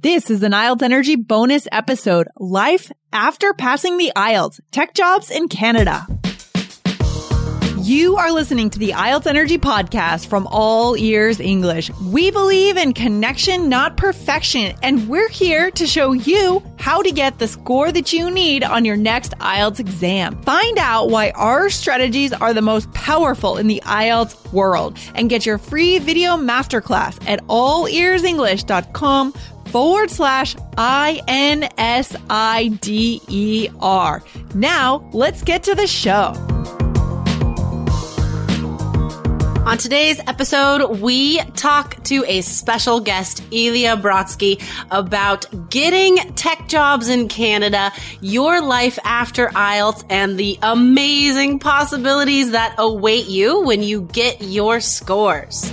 This is an IELTS Energy bonus episode, Life After Passing the IELTS, Tech Jobs in Canada. You are listening to the IELTS Energy podcast from All Ears English. We believe in connection, not perfection, and we're here to show you how to get the score that you need on your next IELTS exam. Find out why our strategies are the most powerful in the IELTS world and get your free video masterclass at allearsenglish.com forward slash I N S I D E R. Now, let's get to the show. On today's episode, we talk to a special guest, Elia Brodsky, about getting tech jobs in Canada, your life after IELTS, and the amazing possibilities that await you when you get your scores.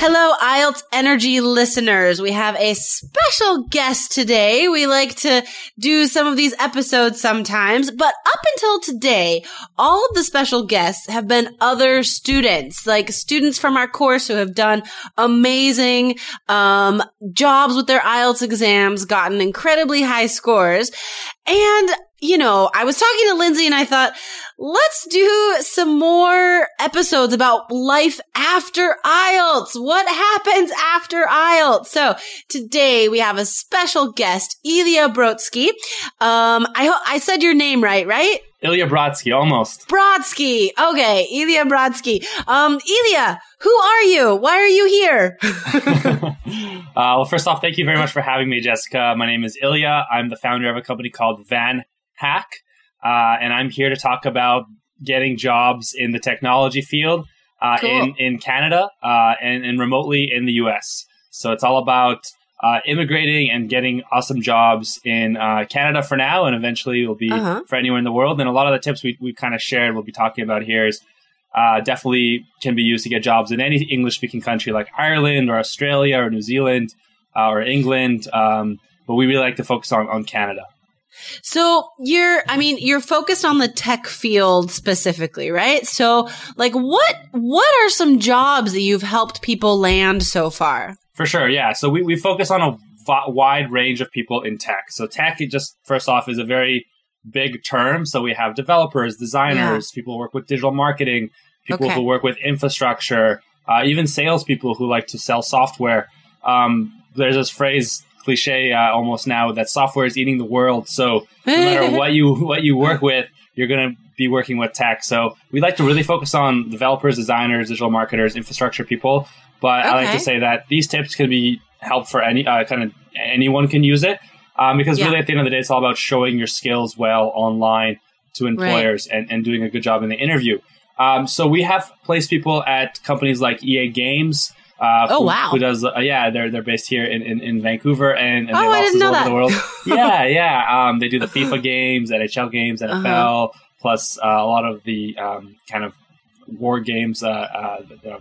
Hello, IELTS Energy listeners. We have a special guest today. We like to do some of these episodes sometimes, but up until today, all of the special guests have been other students, like students from our course who have done amazing um, jobs with their IELTS exams, gotten incredibly high scores. And you know, I was talking to Lindsay and I thought, let's do some more episodes about life after IELTS. What happens after IELTS? So today we have a special guest, Ilya Brodsky. Um, I ho- I said your name right, right? Ilya Brodsky, almost. Brodsky. Okay, Ilya Brodsky. Um, Ilya, who are you? Why are you here? uh, well, first off, thank you very much for having me, Jessica. My name is Ilya. I'm the founder of a company called Van Hack, uh, and I'm here to talk about getting jobs in the technology field uh, Cool. in in Canada uh, and, and remotely in the U.S. So it's all about uh, immigrating and getting awesome jobs in uh, Canada for now, and eventually will be Uh-huh. for anywhere in the world. And a lot of the tips we we kind of shared, we'll be talking about here is. Uh, definitely can be used to get jobs in any English speaking country like Ireland or Australia or New Zealand uh, or England. Um, but we really like to focus on, on Canada. So you're, I mean, you're focused on the tech field specifically, right? So like what, what are some jobs that you've helped people land so far? For sure, yeah. So we, we focus on a v- wide range of people in tech. So tech, it just first off, is a very big term. So we have developers, designers, people who work with digital marketing, people Okay. who work with infrastructure, uh, even salespeople who like to sell software. Um, there's this phrase cliche uh, almost now that software is eating the world. So no matter what you what you work with, you're going to be working with tech. So we like to really focus on developers, designers, digital marketers, infrastructure people. But I like to say that these tips can be help for any uh, kind of anyone can use it um, because Yeah. really at the end of the day, it's all about showing your skills well online to employers and, and doing a good job in the interview. Um, so we have placed people at companies like EA Games. Uh, Oh, who, wow. Who does? Uh, yeah, they're they're based here in, in, in Vancouver and, and Oh, they have I didn't know all over the world. yeah, yeah. Um, they do the FIFA games, NHL games, NFL, Uh-huh. plus uh, a lot of the um, kind of war games, uh, uh, the,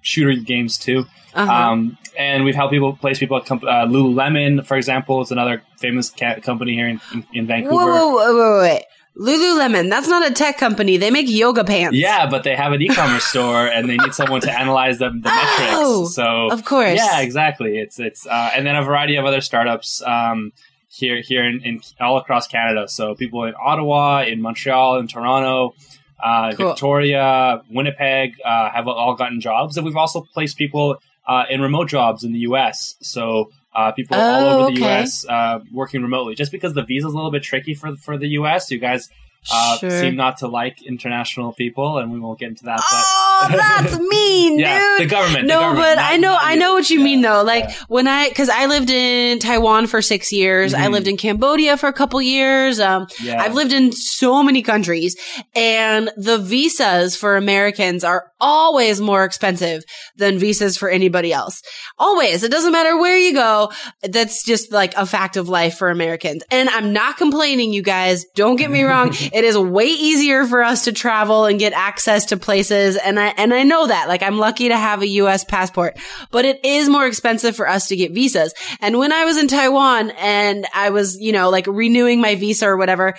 shooter games too. Uh-huh. Um, and we've helped people place people at comp- uh, Lululemon, for example, is another famous ca- company here in, in, in Vancouver. whoa, whoa, whoa, whoa, wait. Lululemon, that's not a tech company. They make yoga pants. Yeah, but they have an e-commerce store, and they need someone to analyze the, the Oh, metrics. So of course. yeah, exactly. It's it's uh, and then a variety of other startups um, here here in, in all across Canada. So people in Ottawa, in Montreal, in Toronto, uh, Cool. Victoria, Winnipeg uh, have all gotten jobs, and we've also placed people uh, in remote jobs in the U.S. So. Uh, people all Oh, over the okay. U.S. Uh, working remotely, just because the visa is a little bit tricky for for the U.S. You guys uh, Sure. seem not to like international people, and we won't get into that. But oh, that's mean, Yeah, dude. the government, the No, government, but not- I know, I know what you Yeah, mean though. Like yeah. when I, cause I lived in Taiwan for six years. I Mhm. lived in Cambodia for a couple years. Um, Yeah. I've lived in so many countries and the visas for Americans are always more expensive than visas for anybody else. Always. It doesn't matter where you go. That's just like a fact of life for Americans. And I'm not complaining, you guys. Don't get me wrong. it is way easier for us to travel and get access to places. And I, and I know that. Like I'm lucky to have a US passport, but it is more expensive for us to get visas. And when I was in Taiwan and I was, you know, like renewing my visa or whatever,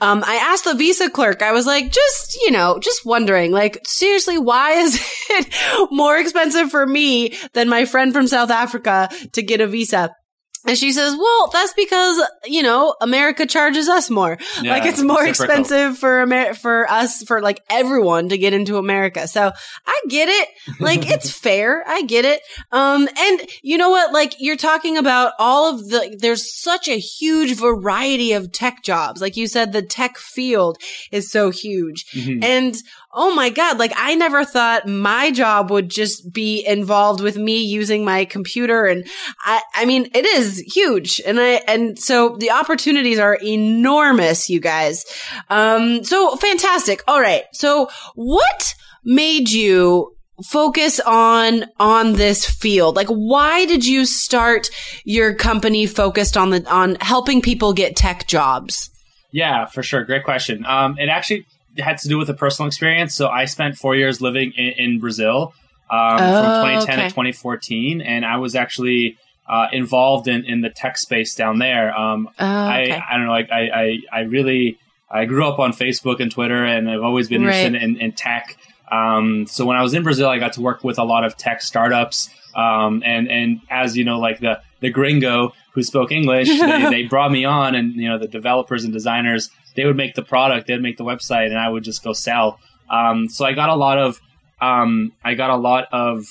um, I asked the visa clerk, I was like, just, you know, just wondering, like, seriously, why is it more expensive for me than my friend from South Africa to get a visa? And she says, well, that's because, you know, America charges us more. Yeah, like it's more reciprocal. expensive for Amer- for us, for like everyone to get into America. So I get it. Like it's fair. I get it. Um, and you know what? Like you're talking about all of the, there's such a huge variety of tech jobs. Like you said, the tech field is so huge. Mhm. And oh my God, like I never thought my job would just be involved with me using my computer. And I, I mean, it is huge. And I, and so the opportunities are enormous, you guys. Um, so fantastic. All right. So what made you focus on on this field like why did you start your company focused on the on helping people get tech jobs Yeah, for sure. Great question. Um, it actually had to do with a personal experience. So I spent four years living in, in Brazil um, Oh, from 2010 okay. to 2014, and I was actually uh, involved in, in the tech space down there. Um, oh, okay. I, I don't know, like I, I, I really I grew up on Facebook and Twitter, and I've always been Right. interested in, in tech. Um, so when I was in Brazil, I got to work with a lot of tech startups. Um, and and as you know, like the the gringo who spoke English, they, they brought me on, and you know the developers and designers they would make the product, they'd make the website, and I would just go sell. Um, so I got a lot of um, I got a lot of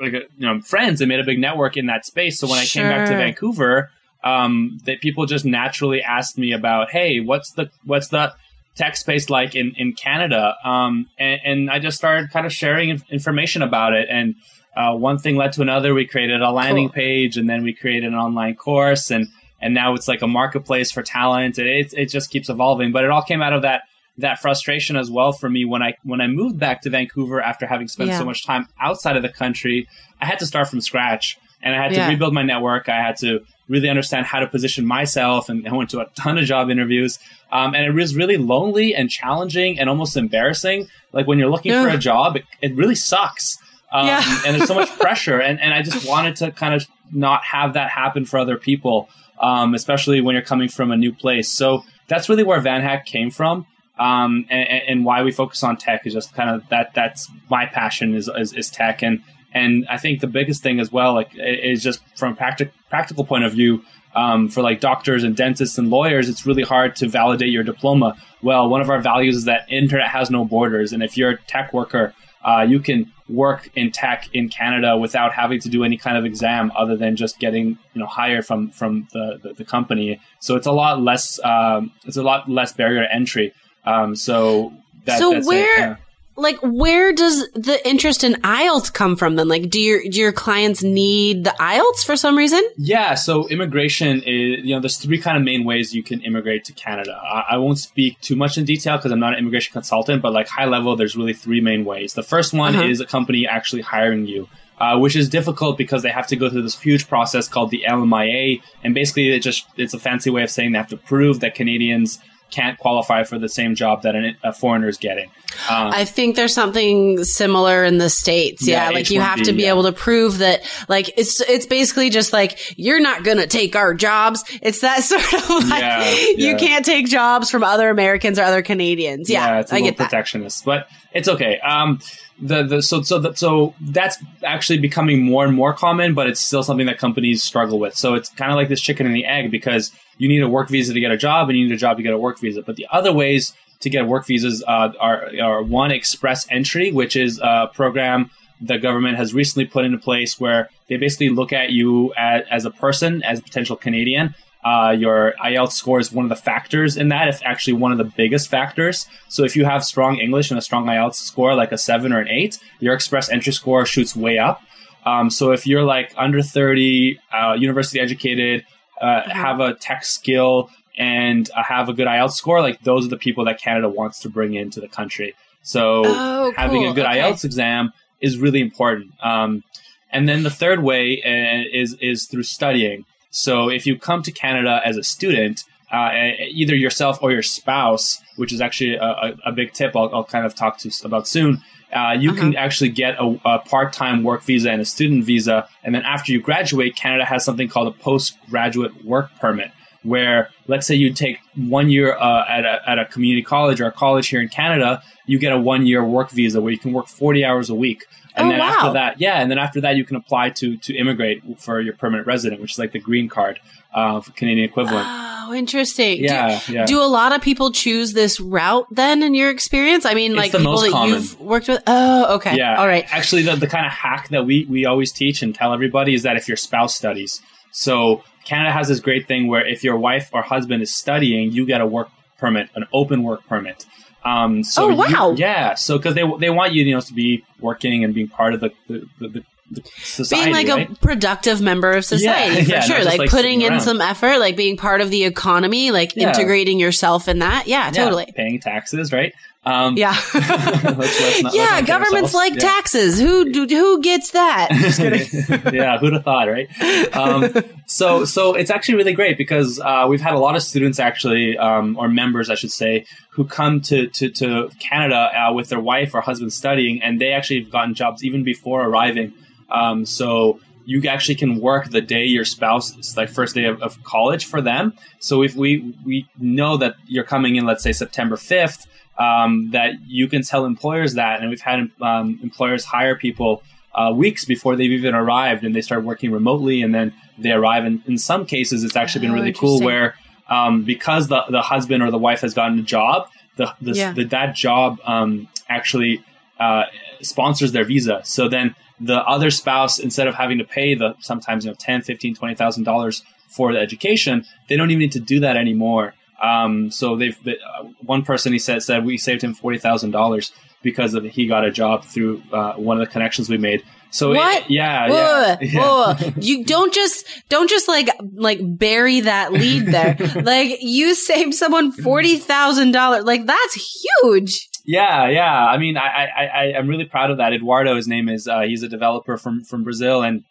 like uh, you know friends and made a big network in that space. So when I came back to Vancouver, um, that people just naturally asked me about, hey, what's the what's the tech space like in in Canada? Um, and, and I just started kind of sharing information about it, and uh, one thing led to another. We created a landing Cool. page, and then we created an online course, and and now it's like a marketplace for talent. It it, it just keeps evolving, but it all came out of that that frustration as well for me when I when I moved back to Vancouver after having spent Yeah. so much time outside of the country. I had to start from scratch, and I had Yeah. to rebuild my network. I had to really understand how to position myself, and I went to a ton of job interviews. Um, and it was really lonely and challenging and almost embarrassing. Like when you're looking for a job, it, it really sucks. Um, Yeah. and there's so much pressure, and, and I just wanted to kind of not have that happen for other people, um, especially when you're coming from a new place. So that's really where Van Hack came from. Um, and, and- and why we focus on tech is just kind of that. That's my passion is, is, is tech, and and I think the biggest thing as well, like, is just from a practic- practical point of view, um, for like doctors and dentists and lawyers, it's really hard to validate your diploma. Well, one of our values is that internet has no borders, and if you're a tech worker, uh, you can work in tech in Canada without having to do any kind of exam other than just getting you know hired from from the, the, the company. So it's a lot less um, it's a lot less barrier to entry. Um, so that, So that's it, where- yeah. Like where does the interest in IELTS come from then? Like do your do your clients need the IELTS for some reason? Yeah, so immigration is, you know, there's three kind of main ways you can immigrate to Canada. I, I won't speak too much in detail because I'm not an immigration consultant, but like high level, there's really three main ways. The first one Uh-huh. is a company actually hiring you. Uh, which is difficult because they have to go through this huge process called the LMIA, and basically it just it's a fancy way of saying they have to prove that Canadians can't qualify for the same job that an, a foreigner is getting. Um, I think there's something similar in the states. Yeah, Yeah, like you have H-1B, to be yeah. able to prove that like it's it's basically just like you're not going to take our jobs. It's that sort of like Yeah, you can't take jobs from other Americans or other Canadians. Yeah, it's a I little get that. protectionist, but it's okay. Um, the the so so the, so that's actually becoming more and more common, but it's still something that companies struggle with. So it's kind of like this chicken and the egg because you need a work visa to get a job, and you need a job to get a work visa. But the other ways to get work visas uh, are are one express entry, which is a program the government has recently put into place where they basically look at you as, as a person, as a potential Canadian. Uh, your IELTS score is one of the factors in that. It's actually one of the biggest factors. So if you have strong English and a strong IELTS score, like a seven or an eight, your express entry score shoots way up. Um, so if you're like under 30, uh, university educated, uh, have a tech skill, and uh, have a good IELTS score, like those are the people that Canada wants to bring into the country. So Oh, having a good Okay. IELTS exam is really important. Um, and then the third way uh, is is through studying. So if you come to Canada as a student, uh, either yourself or your spouse, which is actually a, a, a big tip I'll, I'll kind of talk to about soon. Uh, you can actually get a, a part-time work visa and a student visa, and then after you graduate, Canada has something called a postgraduate work permit, where let's say you take one year uh, at, a, at a community college or a college here in Canada, you get a one-year work visa where you can work 40 hours a week. And Oh, then wow. after that, yeah, and then after that, you can apply to to immigrate for your permanent resident, which is like the green card, uh, Canadian equivalent. Oh, interesting. Yeah, do, yeah. do a lot of people choose this route then in your experience? I mean, like the people most that common. you've worked with? Oh, okay. Yeah. All right. Actually, the, the kind of hack that we, we always teach and tell everybody is that if your spouse studies, so Canada has this great thing where if your wife or husband is studying, you get a work permit, an open work permit. Um, so Oh, you- wow. yeah. So because they they want you, you know, to be working and being part of the the, the, the, society, being like right? a productive member of society Yeah, for yeah, sure like, like, putting in around. some effort like being part of the economy like Yeah. integrating yourself in that yeah, Yeah, totally paying taxes, right? Um, yeah let's- let's not- yeah governments like Yeah. taxes who do, who gets that Just kidding. yeah, who'd have thought, right? Um, so, so it's actually really great because uh, we've had a lot of students actually, um, or members, I should say, who come to to, to Canada uh, with their wife or husband studying, and they actually have gotten jobs even before arriving. Um, so you actually can work the day your spouse like first day of, of college for them. So if we we know that you're coming in, let's say September fifth, um, that you can tell employers that, and we've had um, employers hire people uh, weeks before they've even arrived, and they start working remotely, and then they arrive. And in some cases, it's actually been Oh, really cool where um, because the the husband or the wife has gotten a job, the, the, Yeah. the that job um, actually uh, sponsors their visa. So then the other spouse, instead of having to pay the sometimes you know ten, fifteen, twenty thousand dollars for the education, they don't even need to do that anymore. Um, so they've they, uh, one person he said said we saved him forty thousand dollars because of he got a job through uh, one of the connections we made. So it- What? yeah, Whoa, yeah, yeah. you don't just don't just like like bury that lead there. like you saved someone forty thousand dollars. Like that's huge. Yeah, yeah. I mean, I, I, I, I'm really proud of that. Eduardo, his name is. Uh, he's a developer from from Brazil, and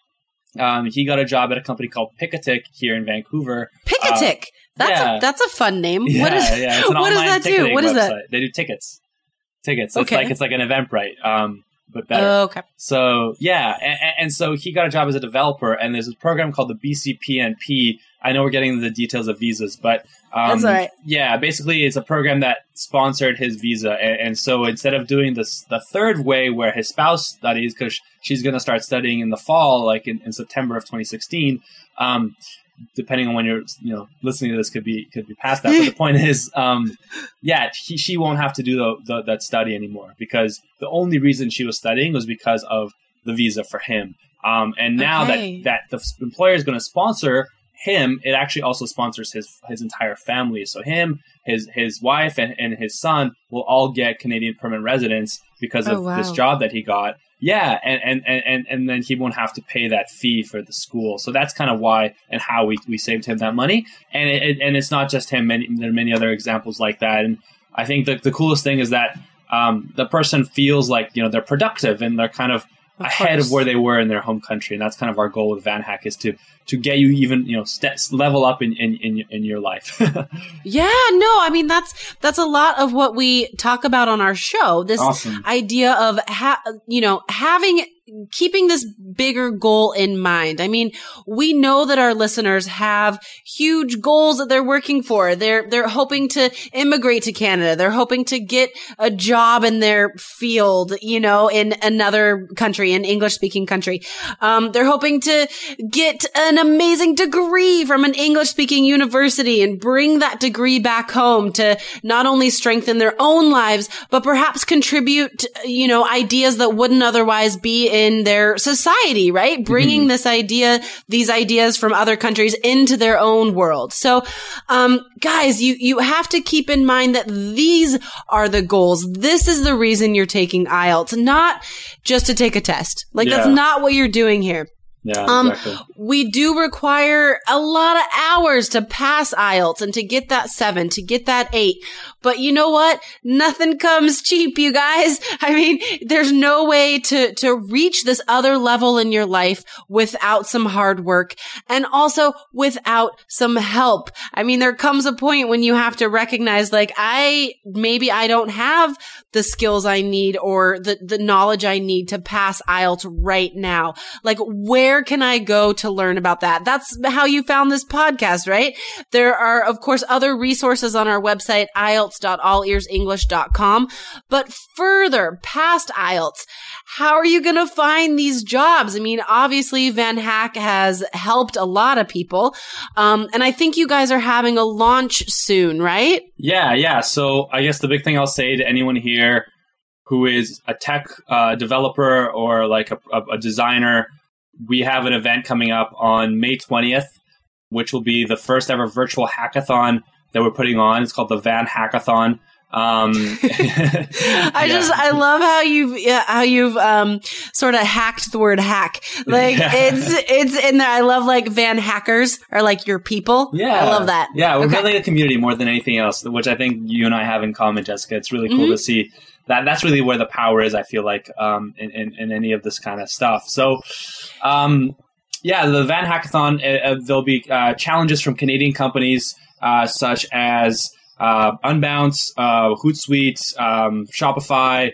um, he got a job at a company called Picatic here in Vancouver. Picatic. that's yeah. a that's a fun name. Yeah, what is yeah. It's an what does online that do? ticketing What is that? website. They do tickets. Tickets. It's Okay. like it's like an Eventbrite, but better. Oh, okay. So yeah, and, and so he got a job as a developer, and there's a program called the BCPNP. I know we're getting into the details of visas, but um, right. yeah, basically it's a program that sponsored his visa, and, and so instead of doing this the third way where his spouse studies, because she's going to start studying in the fall, like in, in September of 2016. Um, depending on when you're you know listening to this could be could be past that but the point is um yeah he, she won't have to do the, the, that study anymore because the only reason she was studying was because of the visa for him um and now Okay. that that the employer is going to sponsor him it actually also sponsors his his entire family so him his his wife and, and his son will all get canadian permanent residence because Oh, of wow. this job that he got yeah, and, and, and, and, and then he won't have to pay that fee for the school. So that's kind of why and how we, we saved him that money. And it- and it's not just him. Many, there are many other examples like that. And I think the, the coolest thing is that um, the person feels like you know they're productive and they're kind of, Of ahead of where they were in their home country. And that's kind of our goal with Van Hack is to to get you even you know steps level up in in in, in your life. Yeah, no, I mean that's that's a lot of what we talk about on our show. This Awesome. idea of ha- you know having keeping this bigger goal in mind. I mean, we know that our listeners have huge goals that they're working for. They're they're hoping to immigrate to Canada. They're hoping to get a job in their field, you know, in another country, an English speaking country. Um, they're hoping to get an amazing degree from an English speaking university and bring that degree back home to not only strengthen their own lives, but perhaps contribute, you know, ideas that wouldn't otherwise be in their society, right? Bringing Mm-hmm. this idea, these ideas from other countries into their own world. So, um, guys, you, you have to keep in mind that these are the goals. This is the reason you're taking IELTS, not just to take a test. Like that's not what you're doing here. Yeah, Um, exactly. we do require a lot of hours to pass IELTS and to get that seven, to get that eight. But you know what? Nothing comes cheap, you guys. I mean, there's no way to, to reach this other level in your life without some hard work and also without some help. I mean, there comes a point when you have to recognize like, I, maybe I don't have the skills I need or the, the knowledge I need to pass IELTS right now. Like, where can I go to learn about that? That's how you found this podcast, right? There are, of course, other resources on our website, IELTS.allearsenglish.com. But further past IELTS, how are you going to find these jobs? I mean, obviously Van Hack has helped a lot of people. Um, and I think you guys are having a launch soon, right? Yeah, yeah. So I guess the big thing I'll say to anyone here who is a tech uh, developer or like a, a designer, we have an event coming up on May 20th, which will be the first ever virtual hackathon that we're putting on. It's called the Van Hackathon. Um, I yeah. just I love how you've yeah, how you've um sort of hacked the word hack. Like Yeah. it's it's in there. I love like Van Hackers are like your people. Yeah, I love that. Yeah, we're Okay. building a community more than anything else, which I think you and I have in common, Jessica. It's really cool Mhm. to see that. That's really where the power is. I feel like um, in, in in any of this kind of stuff. So, um, yeah, the Van Hackathon. Uh, uh, there'll be uh, challenges from Canadian companies uh, such as uh, Unbounce, uh, Hootsuite, um, Shopify.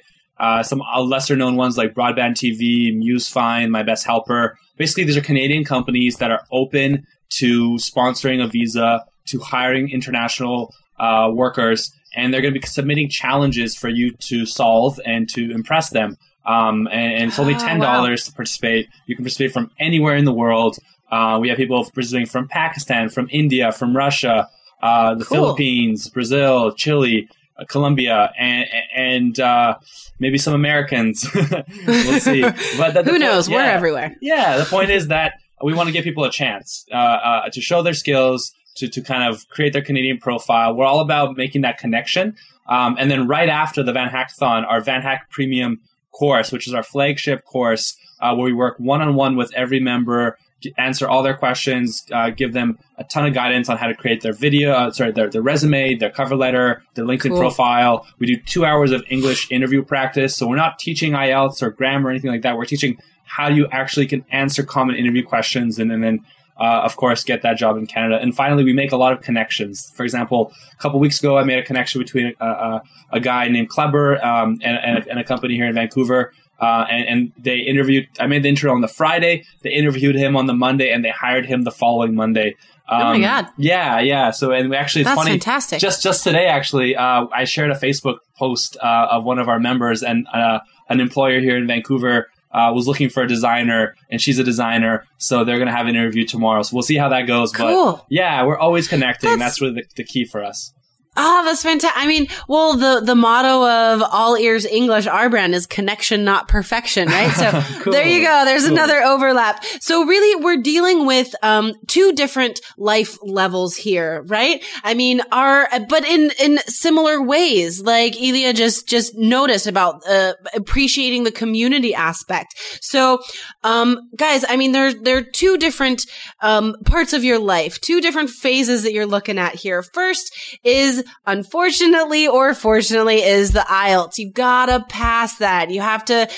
Some lesser known ones like Broadband TV, MuseFind, My Best Helper. Basically, these are Canadian companies that are open to sponsoring a visa, to hiring international workers, and they're going to be submitting challenges for you to solve and to impress them. Um, and, and it's only Oh, ten dollars to participate. You can participate from anywhere in the world. Uh, we have people participating from Pakistan, from India, from Russia, uh, the Cool. Philippines, Brazil, Chile, uh, Colombia, and and uh, maybe some Americans. we'll see. But the- the Who point- knows? We're everywhere. Yeah, the point is that we want to give people a chance uh, uh, to show their skills, to, to kind of create their Canadian profile. We're all about making that connection. Um, and then right after the Van Hackathon, our Van Hack Premium course, which is our flagship course, uh, where we work one on one with every member, answer all their questions, uh, give them a ton of guidance on how to create their video, uh, sorry, their, their resume, their cover letter, their LinkedIn Cool. profile. We do two hours of English interview practice. So we're not teaching IELTS or grammar or anything like that. We're teaching how you actually can answer common interview questions and, and then uh, of course get that job in canada. And finally we make a lot of connections. For example a couple weeks ago i made a connection between a, a, a guy named kleber um, and, and, a, and a company here in vancouver. Uh, and, and they interviewed i made the intro on the friday. They interviewed him on the monday and they hired him the following monday. Um, Oh my God. yeah yeah. So and we actually it's That's funny fantastic. just just today actually uh, i shared a facebook post uh, of one of our members and uh, an employer here in vancouver uh, was looking for a designer and she's a designer so they're going to have an interview tomorrow. So we'll see how that goes Cool. but yeah we're always connecting. That's- that's, really the, the key for us Ah, that's fantastic. I mean, well, the, the motto of all ears English, our brand is connection, not perfection, right? So Cool. there you go. There's Cool. another overlap. So really, we're dealing with, um, two different life levels here, right? I mean, our, but in, in similar ways, like Elia just, just noticed about, uh, appreciating the community aspect. So, um, guys, I mean, there, there are two different, um, parts of your life, two different phases that you're looking at here. First is unfortunately or fortunately is the IELTS. You gotta pass that. You have to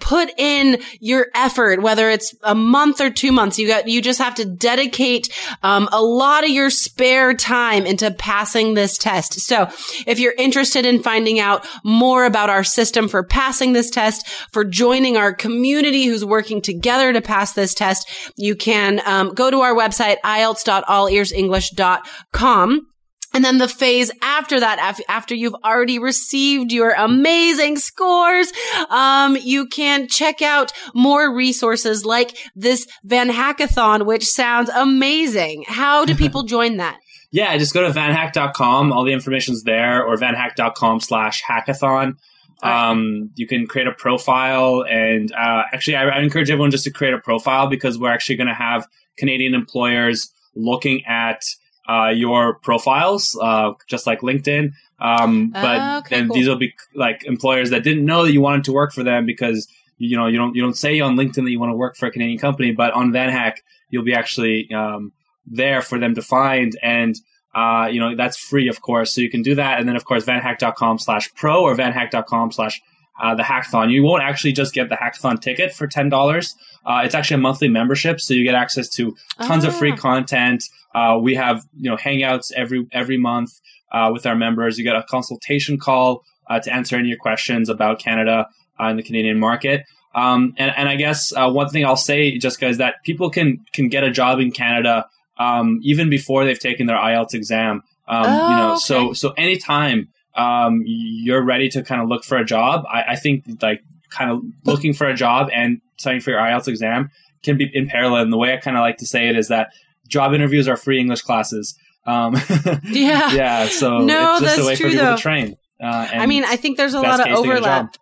put in your effort, whether it's a month or two months. You got, you just have to dedicate, um, a lot of your spare time into passing this test. So if you're interested in finding out more about our system for passing this test, for joining our community who's working together to pass this test, you can um, go to our website, ielts.allearsenglish.com. And then the phase after that, after you've already received your amazing scores, um, you can check out more resources like this Van Hackathon, which sounds amazing. How do people join that? yeah just go to vanhack.com all the information's there or vanhack.com slash hackathon Um, you can create a profile, and uh, actually, I, I encourage everyone just to create a profile because we're actually going to have Canadian employers looking at uh, your profiles, uh, just like LinkedIn. Um, but Oh, okay, then cool. these will be like employers that didn't know that you wanted to work for them because you know you don't you don't say on LinkedIn that you want to work for a Canadian company, but on VanHack you'll be actually um, there for them to find and. Uh, you know, that's free, of course. So you can do that. And then, of course, vanhack.com slash pro or vanhack.com slash uh, the hackathon. You won't actually just get the hackathon ticket for $10. Uh, it's actually a monthly membership. So you get access to tons of free Ah. content. Uh, we have, you know, hangouts every, every month, uh, with our members. You get a consultation call, uh, to answer any of your questions about Canada, uh, and the Canadian market. Um, and, and I guess, uh, one thing I'll say, Jessica, is that people can, can get a job in Canada, um, even before they've taken their IELTS exam. Um, Oh, you know, okay. so, so anytime, um, you're ready to kind of look for a job, I, I think like kind of looking for a job and studying for your IELTS exam can be in parallel. And the way I kind of like to say it is that job interviews are free English classes. Um, Yeah. yeah. So No, it's just that's a way true, for people though. to train. Uh, I mean, I think there's a lot of case, they get a overlap.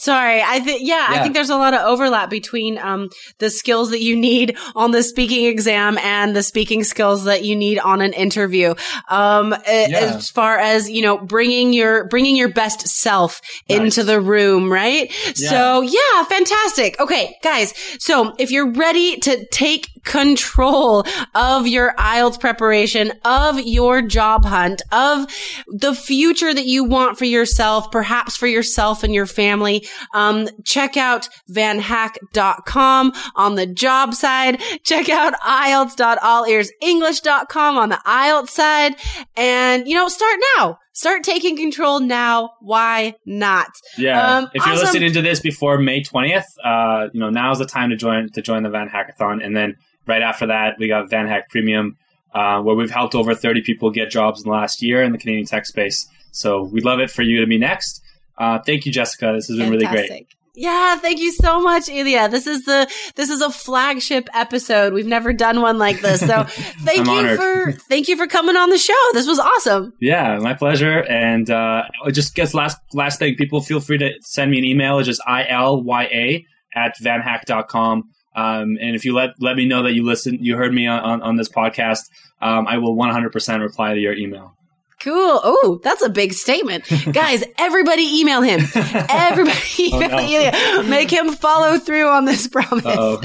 Sorry, I think yeah, I think there's a lot of overlap between um the skills that you need on the speaking exam and the speaking skills that you need on an interview. Um, Yeah. as far as you know, bringing your bringing your best self Nice. into the room, right? So yeah, fantastic. Okay, guys, so if you're ready to take control of your IELTS preparation, of your job hunt, of the future that you want for yourself, perhaps for yourself and your family, um, check out vanhack.com on the job side. Check out IELTS.allearsenglish.com on the IELTS side. And, you know, start now. Start taking control now. Why not? Yeah. Um, if you're awesome. listening to this before May 20th, uh, you know, now's the time to join, to join the Van Hackathon. And then right after that, we got Van Hack Premium, uh, where we've helped over 30 people get jobs in the last year in the Canadian tech space. So we'd love it for you to be next. Uh, thank you, Jessica. This has been really great. Yeah, thank you so much, Ilya. This is the this is a flagship episode. We've never done one like this. So thank you honored. for thank you for coming on the show. This was awesome. Yeah, my pleasure. And uh, just guess last last thing, people feel free to send me an email. It's just ilya at vanhack.com. Um, and if you let let me know that you listen, you heard me on, on, on this podcast, um, I will 100% reply to your email. Cool. Oh, that's a big statement. Guys, everybody email him. Everybody email no. Ilya. Make him follow through on this promise. All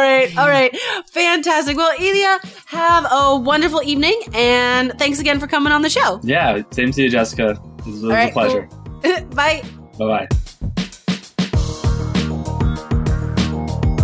right. All right. Fantastic. Well, Elia, have a wonderful evening and thanks again for coming on the show. yeah, same to you, Jessica. This was All right, a pleasure. cool. Bye. Bye bye.